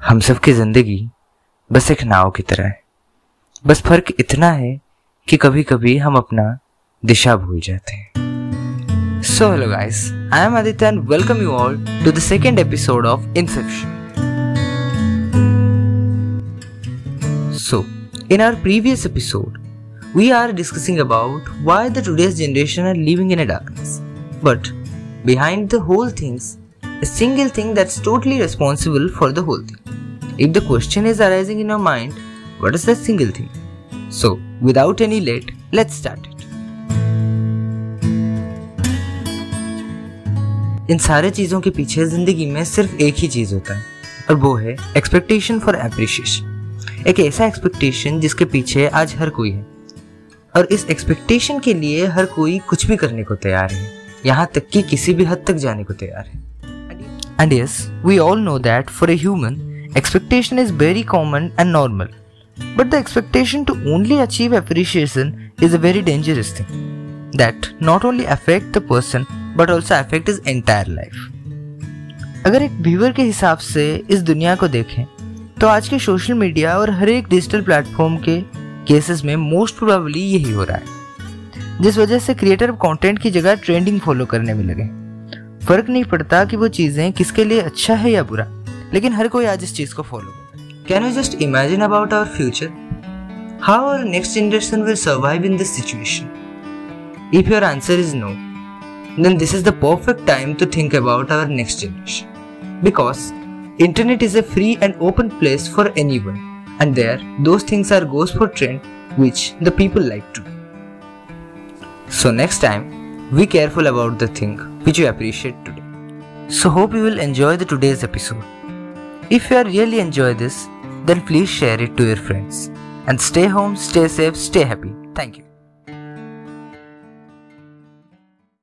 हम सब की ज़िंदगी बस एक नाव की तरह है। बस फ़र्क इतना है कि कभी कभी हम अपना दिशा भूल जाते हैं। So hello guys I am Aditya and welcome you all to the second episode of Inception so in our previous episode we are discussing about why the today's generation are living in a darkness but behind the whole things single thing that's totally responsible for the whole thing If the question is arising in your mind, what is that single thing? So, without any late, let's start it. इन सारे चीज़ों के पीछे ज़िंदगी में सिर्फ़ एक ही चीज़ होता है और वो है एक्सपेक्टेशन फॉर एप्रिशिएशन एक ऐसा एक्सपेक्टेशन जिसके पीछे आज हर कोई है और इस एक्सपेक्टेशन के लिए हर कोई कुछ भी करने को तैयार है यहाँ तक कि किसी भी हद तक जाने को तैयार है and yes we all know that for a human Expectation is very common and normal. But the expectation to only achieve appreciation is a very dangerous thing that not only affect the person but also affect his entire life. अगर एक viewer के हिसाब से इस दुनिया को देखें तो आज के सोशल मीडिया और हर एक डिजिटल प्लेटफॉर्म के केसेस में मोस्ट प्रोबेबली यही हो रहा है जिस वजह से क्रिएटर कंटेंट की जगह ट्रेंडिंग फॉलो करने में लगे फ़र्क नहीं पड़ता कि वो चीज़ें किसके लिए अच्छा है या बुरा लेकिन हर कोई आज इस चीज को फॉलो करता can you just imagine about our future how our next generation will survive in this situation if your answer is no then this is the perfect time to think about our next generation because internet is a free and open place for anyone and there those things are goes for trend which the people like to so next time be careful about the thing which you appreciate today so hope you will enjoy the today's episode if you really enjoy this, then please share it to your friends. And stay home, stay safe, stay happy. Thank you.